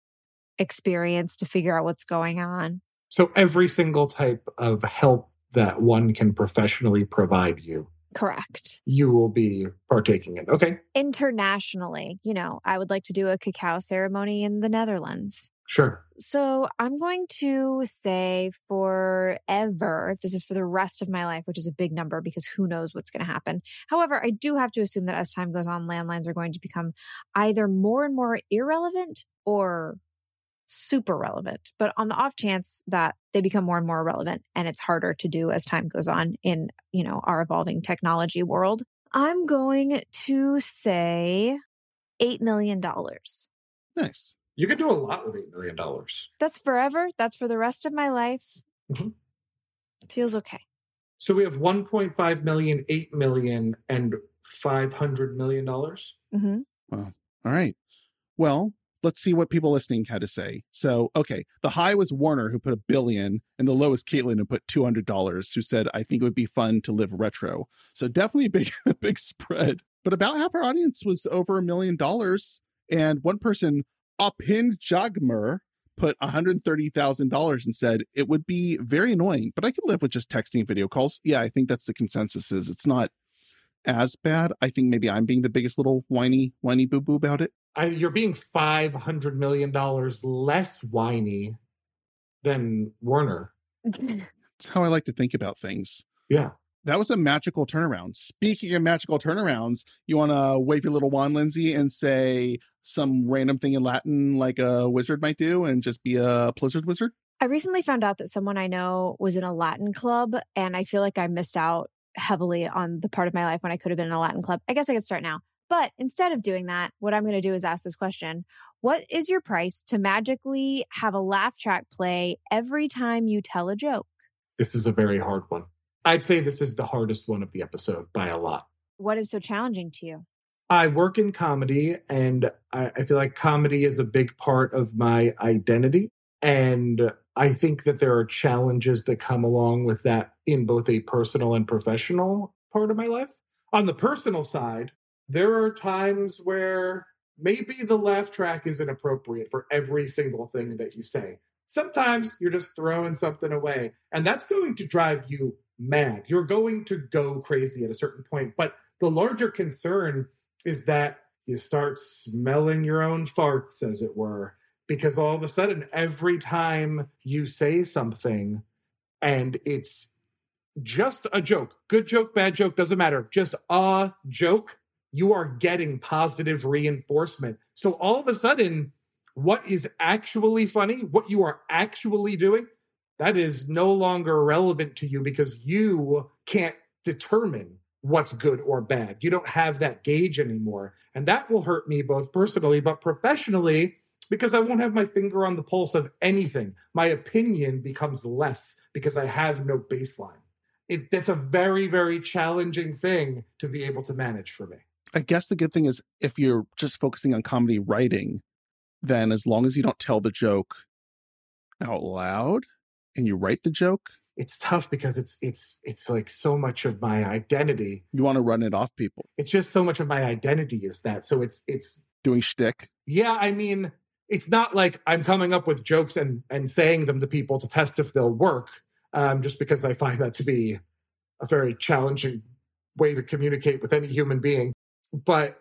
experience to figure out what's going on so every single type of help that one can professionally provide you. Correct. You will be partaking in. Okay. Internationally, you know, I would like to do a cacao ceremony in the Netherlands. Sure. So I'm going to say forever, if this is for the rest of my life, which is a big number because who knows what's going to happen. However, I do have to assume that as time goes on, landlines are going to become either more and more irrelevant or super relevant. But on the off chance that they become more and more relevant and it's harder to do as time goes on in, you know, our evolving technology world, I'm going to say $8 million. Nice. You can do a lot with $8 million. That's forever. That's for the rest of my life. Mm-hmm. Feels okay. So we have 1.5 million, 8 million, and 500 million dollars. Mm-hmm. Wow. All right. Well, let's see what people listening had to say. So, okay, the high was Warner who put a billion, and the low was Caitlin who put two hundred dollars, who said, "I think it would be fun to live retro." So definitely a big, [laughs] big spread. But about half our audience was over a million dollars, and one person, Apind Jagmer, put $130,000 and said it would be very annoying, but I could live with just texting video calls. Yeah, I think that's the consensus is it's not as bad. I think maybe I'm being the biggest little whiny, whiny boo boo about it. I, you're being five hundred million dollars less whiny than Warner. That's how I like to think about things. Yeah. That was a magical turnaround. Speaking of magical turnarounds, you want to wave your little wand, Lindsay, and say some random thing in Latin like a wizard might do and just be a Blizzard wizard? I recently found out that someone I know was in a Latin club, and I feel like I missed out heavily on the part of my life when I could have been in a Latin club. I guess I could start now. But instead of doing that, what I'm going to do is ask this question What is your price to magically have a laugh track play every time you tell a joke? This is a very hard one. I'd say this is the hardest one of the episode by a lot. What is so challenging to you? I work in comedy, and I, I feel like comedy is a big part of my identity. And I think that there are challenges that come along with that in both a personal and professional part of my life. On the personal side, there are times where maybe the laugh track isn't appropriate for every single thing that you say. Sometimes you're just throwing something away, and that's going to drive you mad. You're going to go crazy at a certain point. But the larger concern is that you start smelling your own farts, as it were, because all of a sudden, every time you say something and it's just a joke, good joke, bad joke, doesn't matter, just a joke, you are getting positive reinforcement. So all of a sudden, what is actually funny, what you are actually doing, that is no longer relevant to you because you can't determine what's good or bad. You don't have that gauge anymore. And that will hurt me both personally, but professionally, because I won't have my finger on the pulse of anything. My opinion becomes less because I have no baseline. It, that's a very, very challenging thing to be able to manage for me. I guess the good thing is if you're just focusing on comedy writing, then as long as you don't tell the joke out loud and you write the joke, it's tough because it's it's it's like so much of my identity. You want to run it off people. It's just so much of my identity is that. So it's it's doing shtick. Yeah, I mean, it's not like I'm coming up with jokes and and saying them to people to test if they'll work. Um, just because I find that to be a very challenging way to communicate with any human being but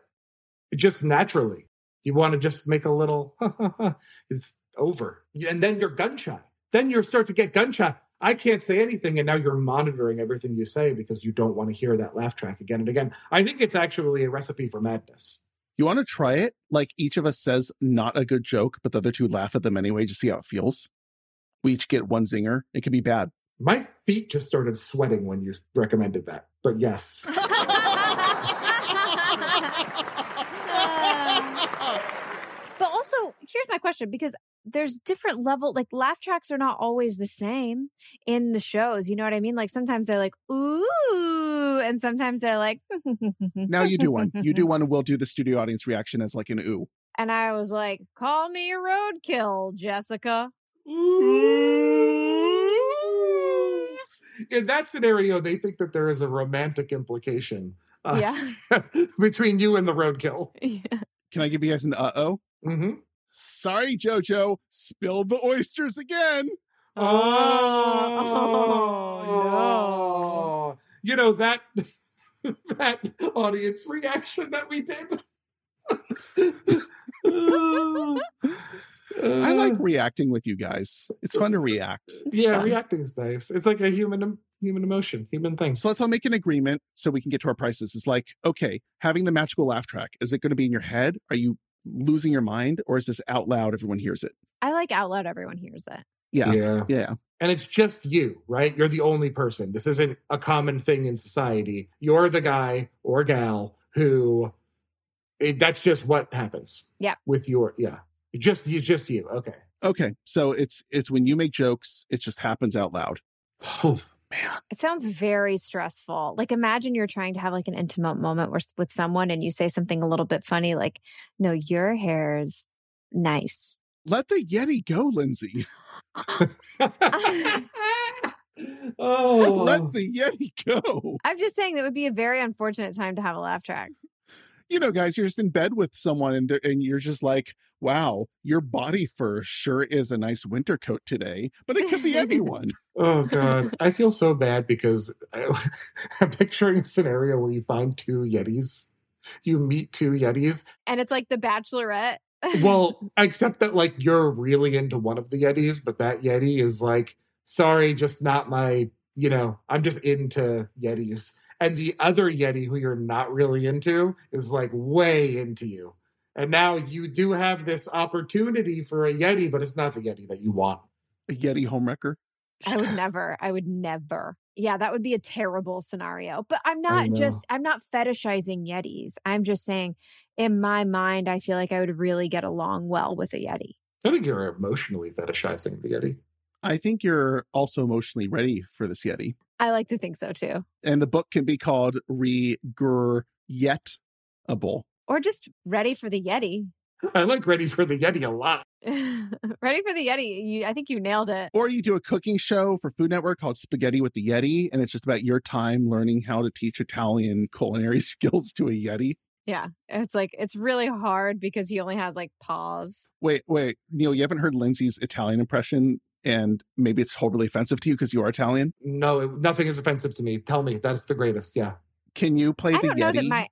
just naturally. You want to just make a little, [laughs] it's over. And then you're gun shy. Then you start to get gun shy. I can't say anything. And now you're monitoring everything you say because you don't want to hear that laugh track again and again. I think it's actually a recipe for madness. You want to try it? Like each of us says not a good joke, but the other two laugh at them anyway, just see how it feels. We each get one zinger. It could be bad. My feet just started sweating when you recommended that. But yes. [laughs] but also, here's my question because there's different level like laugh tracks are not always the same in the shows you know what i mean? Like sometimes they're like ooh and sometimes they're like [laughs] now you do one. You do [laughs] one and we'll do the studio audience reaction as like an ooh. And i was like call me a roadkill jessica. [laughs] In that scenario they think that there is a romantic implication uh, yeah. between you and the roadkill. Yeah. can i give you guys an uh-oh? Mm-hmm. Sorry, Jojo, spilled the oysters again. Oh, oh no. You know that [laughs] that audience reaction that we did. [laughs] I like uh. reacting with you guys. It's fun to [laughs] react. It's yeah, fun. reacting is nice. It's like a human human emotion, human thing. So let's all make an agreement so we can get to our prices. It's like, okay, having the magical laugh track, is it going to be in your head? Are you losing your mind or is this out loud everyone hears it? I like out loud everyone hears it. Yeah. Yeah. Yeah. And it's just you right? You're the only person. This isn't a common thing in society. You're the guy or gal who it, that's just what happens. Yeah with your yeah. Just you just you. Okay. Okay. So it's it's when you make jokes it just happens out loud [sighs] man. It sounds very stressful. Like imagine you're trying to have like an intimate moment with, with someone and you say something a little bit funny like, "No, your hair's nice." Let the Yeti go, Lindsay. [laughs] [laughs] oh, let the Yeti go. I'm just saying that would be a very unfortunate time to have a laugh track you know, guys, you're just in bed with someone and and you're just like, wow, your body fur sure is a nice winter coat today, but it could be [laughs] anyone. oh God, [laughs] I feel so bad because I, [laughs] I'm picturing a scenario where you find two Yetis, you meet two Yetis, and it's like the Bachelorette. well, except that like you're really into one of the Yetis, but that Yeti is like, sorry, just not my. You know, I'm just into Yetis and the other Yeti who you're not really into is like way into you. And now you do have this opportunity for a Yeti, but it's not the Yeti that you want. A Yeti homewrecker? I would [laughs] never. I would never. Yeah, that would be a terrible scenario. But I'm not just, I'm not fetishizing Yetis. I'm just saying, in my mind, I feel like I would really get along well with a Yeti. I think you're emotionally fetishizing the Yeti. I think you're also emotionally ready for this Yeti. I like to think so too. And the book can be called Regurgetable. Or just Ready for the Yeti. [laughs] I like Ready for the Yeti a lot. [laughs] Ready for the Yeti. You, I think you nailed it. Or you do a cooking show for Food Network called Spaghetti with the Yeti, and it's just about your time learning how to teach Italian culinary [laughs] skills to a Yeti. Yeah. It's like, it's really hard because he only has like paws. Wait, wait. Neil, you haven't heard Lindsay's Italian impression and maybe it's totally offensive to you because you are Italian? No, nothing is offensive to me. Tell me, that's the greatest. Yeah. Can you play I the Yeti? My,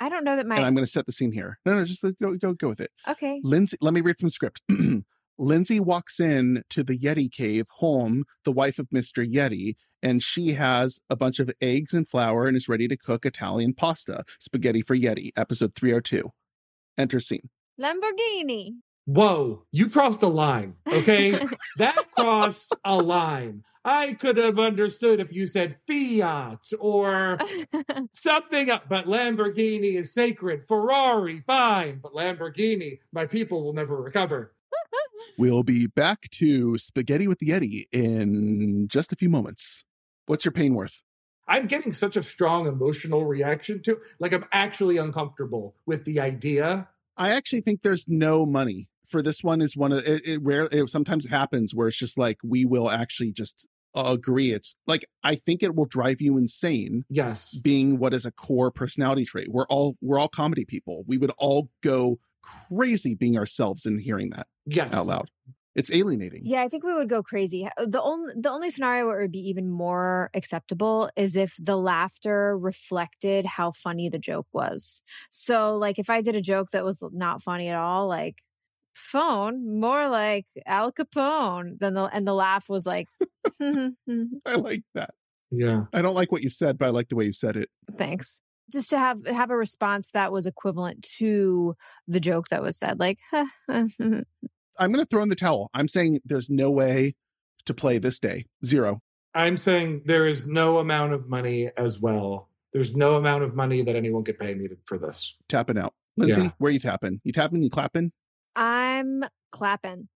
I don't know that my. And I'm going to set the scene here. No, no, just uh, go, go, go with it. Okay. Lindsay, let me read from script. [clears throat] Lindsay walks in to the Yeti cave home, the wife of Mr. Yeti, and she has a bunch of eggs and flour and is ready to cook Italian pasta, spaghetti for Yeti, episode 302. Enter scene. Lamborghini whoa, you crossed a line. Okay. [laughs] that crossed a line. I could have understood if you said Fiat or [laughs] something, but Lamborghini is sacred. Ferrari, fine, but Lamborghini, my people will never recover. [laughs] we'll be back to Spaghetti with the Yeti in just a few moments. What's your pain worth? I'm getting such a strong emotional reaction to like I'm actually uncomfortable with the idea. I actually think there's no money for this one is one of it, it rare it sometimes happens where it's just like we will actually just agree it's like i think it will drive you insane yes being what is a core personality trait we're all we're all comedy people we would all go crazy being ourselves and hearing that yes out loud It's alienating. Yeah, I think we would go crazy. Uh, the only the only scenario where it would be even more acceptable is if the laughter reflected how funny the joke was. So like if I did a joke that was not funny at all, like phone, more like Al Capone, then the and the laugh was like [laughs] I like that. Yeah. I don't like what you said, but I like the way you said it. thanks. Just to have have a response that was equivalent to the joke that was said, like [laughs] I'm going to throw in the towel. I'm saying there's no way to play this day. Zero. I'm saying there is no amount of money as well. There's no amount of money that anyone could pay me to, for this. Tapping out. Lindsay, Yeah. where you tapping? You tapping? You clapping? I'm clapping.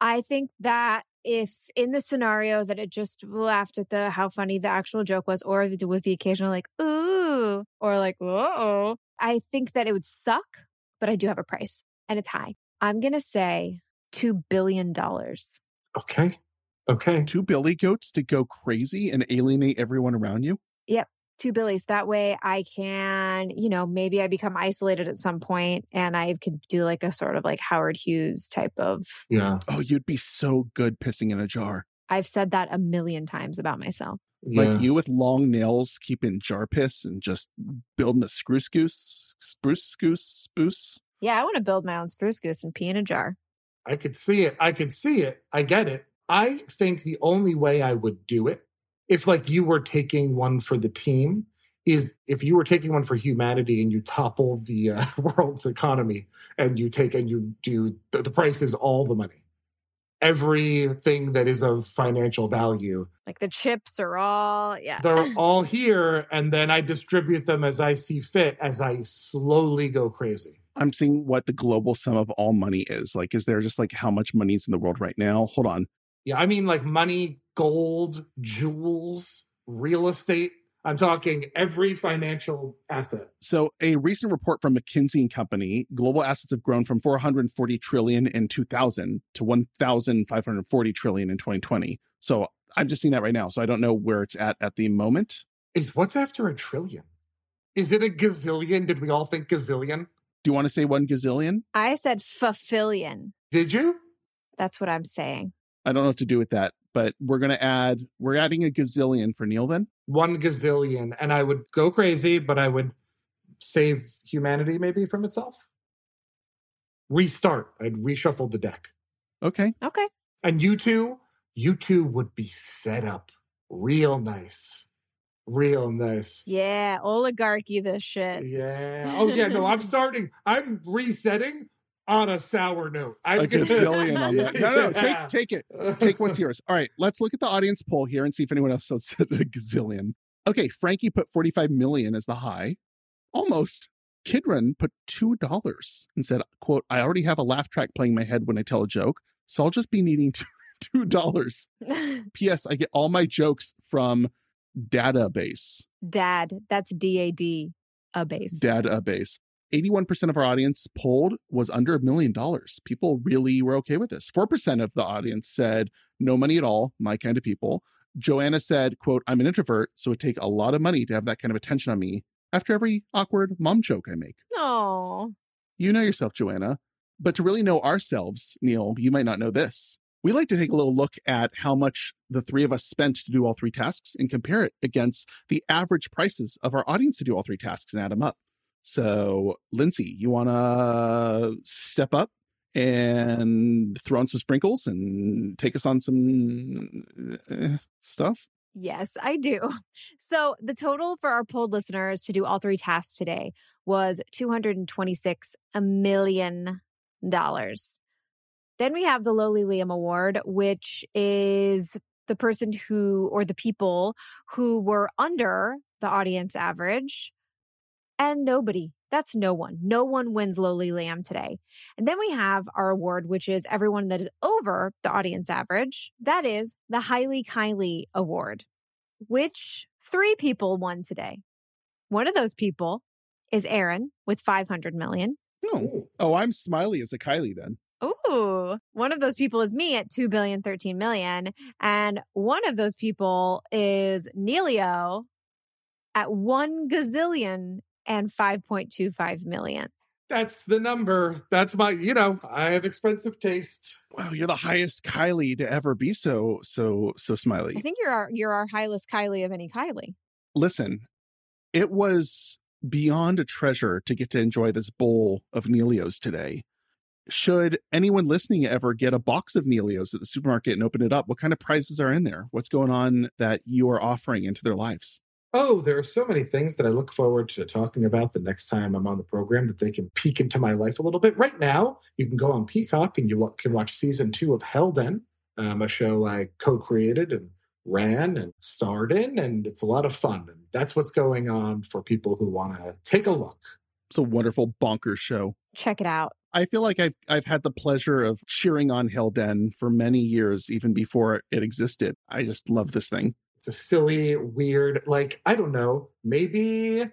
I think that if in the scenario that it just laughed at the how funny the actual joke was, or it was the occasional like ooh or like oh, I think that it would suck. But I do have a price, and it's high. I'm gonna say two billion dollars. Okay. Okay. Two billy goats to go crazy and alienate everyone around you? Two billies. That way, I can, you know, maybe I become isolated at some point, and I could do like a sort of like Howard Hughes type of. Yeah. Oh, you'd be so good pissing in a jar. I've said that a million times about myself. Yeah. Like you with long nails keeping jar piss and just building a spruce goose, spruce goose, spruce. Yeah, I want to build my own spruce goose and pee in a jar. I could see it. I could see it. I get it. I think the only way I would do it, if like you were taking one for the team, is if you were taking one for humanity and you topple the uh, [laughs] world's economy and you take and you do the, the price is all the money. Everything that is of financial value, Like the chips are all, yeah. they're [laughs] all here, and then I distribute them as I see fit as I slowly go crazy. I'm seeing what the global sum of all money is. Like, is there just like how much money is in the world right now? Hold on. Yeah, I mean like money, gold, jewels, real estate. I'm talking every financial asset. So, a recent report from McKinsey and Company, global assets have grown from 440 trillion in 2000 to 1,540 trillion in 2020. So, I'm just seeing that right now. So, I don't know where it's at at the moment. Is what's after a trillion? Is it a gazillion? Did we all think gazillion? Do you want to say one gazillion? I said fafillion. Did you? That's what I'm saying. I don't know what to do with that, but we're going to add, we're adding a gazillion for Neil then. One gazillion. And I would go crazy, but I would save humanity maybe from itself. Restart. I'd reshuffle the deck. Okay. Okay. And you two, you two would be set up real nice. Real nice. Yeah, oligarchy this shit. Yeah. Oh yeah. No, I'm [laughs] starting. I'm resetting on a sour note. I'm like gonna... A gazillion on that. No, no, [laughs] take, take it. [laughs] Take what's yours. All right, let's look at the audience poll here and see if anyone else [laughs] said a gazillion. Okay, Frankie put 45 million as the high. Almost. Kidron put $2 and said, quote, I already have a laugh track playing my head when I tell a joke, so I'll just be needing $2. P.S. I get all my jokes from database. Dad. That's D A D, a base. Database. 81% of our audience polled was under a million dollars. People really were okay with this. 4% of the audience said no money at all, my kind of people. Joanna said, quote, I'm an introvert, so it would take a lot of money to have that kind of attention on me after every awkward mom joke I make. No. You know yourself, Joanna. But to really know ourselves, Neil, you might not know this. We like to take a little look at how much the three of us spent to do all three tasks and compare it against the average prices of our audience to do all three tasks and add them up. So, Lindsay, you want to step up and throw on some sprinkles and take us on some uh, stuff? Yes, I do. [laughs] So the total for our polled listeners to do all three tasks today was $226 million. Then we have the Lowly Liam Award, which is the person who, or the people who were under the audience average, and nobody. That's no one. No one wins Lowly Lamb today. And then we have our award, which is everyone that is over the audience average. That is the Highly Kylie Award, which three people won today. One of those people is Aron with 500 million. No. Oh, I'm smiley as a Kylie then. Ooh, one of those people is me at 2 billion 13 million. And one of those people is Neilio at 1 gazillion and 5.25 million. That's the number. That's my, you know, I have expensive taste. Wow, you're the highest Kylie to ever be so so so smiley. I think you're our you're our highest Kylie of any Kylie. Listen, it was beyond a treasure to get to enjoy this bowl of Neelios today. Should anyone listening ever get a box of Neelios at the supermarket and open it up, what kind of prizes are in there? What's going on that you are offering into their lives? Oh, there are so many things that I look forward to talking about the next time I'm on the program that they can peek into my life a little bit. Right now, you can go on Peacock and you can watch season two of Hell Den, um, a show I co created and ran and starred in, and it's a lot of fun. And that's what's going on for people who want to take a look. It's a wonderful bonkers show. Check it out. I feel like I've I've had the pleasure of cheering on Hell Den for many years, even before it existed. I just love this thing. It's a silly, weird, like, I don't know, maybe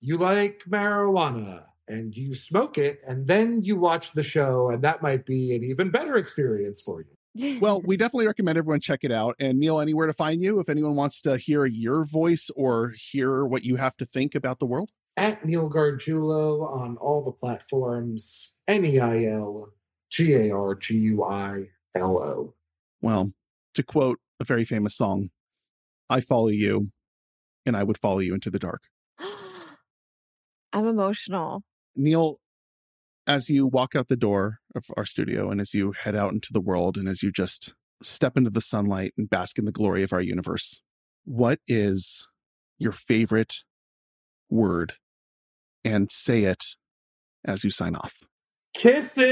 you like marijuana and you smoke it and then you watch the show and that might be an even better experience for you. Well, [laughs] we definitely recommend everyone check it out. And Neil, anywhere to find you if anyone wants to hear your voice or hear what you have to think about the world? At Neil Garguilo on all the platforms, N E I L G A R G U I L O. Well, to quote a very famous song, I follow you and I would follow you into the dark. [gasps] I'm emotional. Neil, as you walk out the door of our studio and as you head out into the world and as you just step into the sunlight and bask in the glory of our universe, what is your favorite word? And say it as you sign off. Kisses!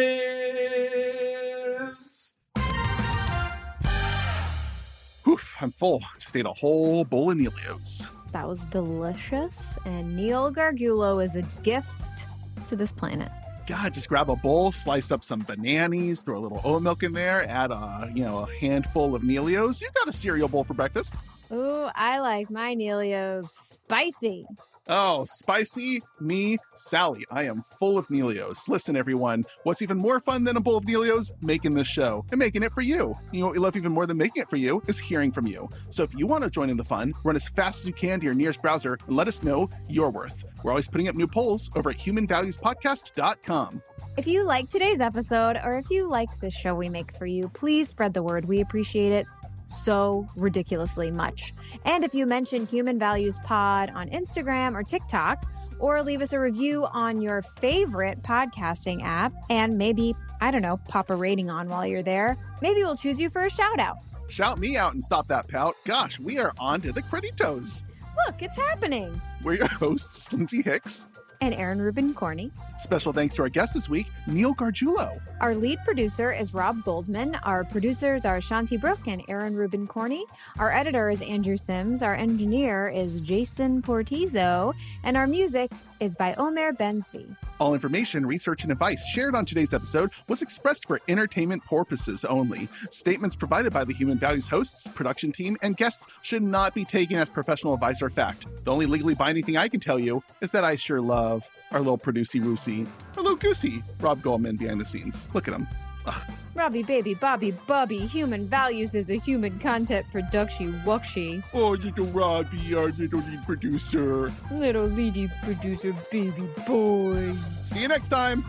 Oof, I'm full. Just ate a whole bowl of Neelios. That was delicious. And Neil Garguilo is a gift to this planet. God, just grab a bowl, slice up some bananas, throw a little oat milk in there, add a you know a handful of Neelios. You got a cereal bowl for breakfast. Ooh, I like my Neelios spicy. Oh, spicy me, Sally. I am full of Neelios. Listen, everyone, what's even more fun than a bowl of Neelios? Making this show and making it for you. You know what we love even more than making it for you is hearing from you. So if you want to join in the fun, run as fast as you can to your nearest browser and let us know your worth. We're always putting up new polls over at humanvaluespodcast.com. If you like today's episode or if you like the show we make for you, please spread the word. We appreciate it so ridiculously much. And if you mention Human Values Pod on Instagram or TikTok, or leave us a review on your favorite podcasting app, and maybe, I don't know, pop a rating on while you're there, maybe we'll choose you for a shout out. Shout me out and stop that pout. Gosh, we are on to the creditos. Look, it's happening. We're your hosts, Lindsay Hicks and Aron Rubin Corney. Special thanks to our guest this week, Neil Garguilo. Our lead producer is Rob Goldman. Our producers are Shanti Brook and Aaron Rubin Corney. Our editor is Andrew Sims. Our engineer is Jason Portizo. And our music is by Omer Bensby. All information, research, and advice shared on today's episode was expressed for entertainment purposes only. Statements provided by the Human Values hosts, production team, and guests should not be taken as professional advice or fact. The only legally binding thing I can tell you is that I sure love our little producey Roosy, our little goosey, Rob Goldman behind the scenes. Look at him. Ugh. Robbie, baby, Bobby, Bubby, Human Values is a human content production wuxie. Oh, little Robbie, our little lead producer. Little leady producer, baby boy. See you next time.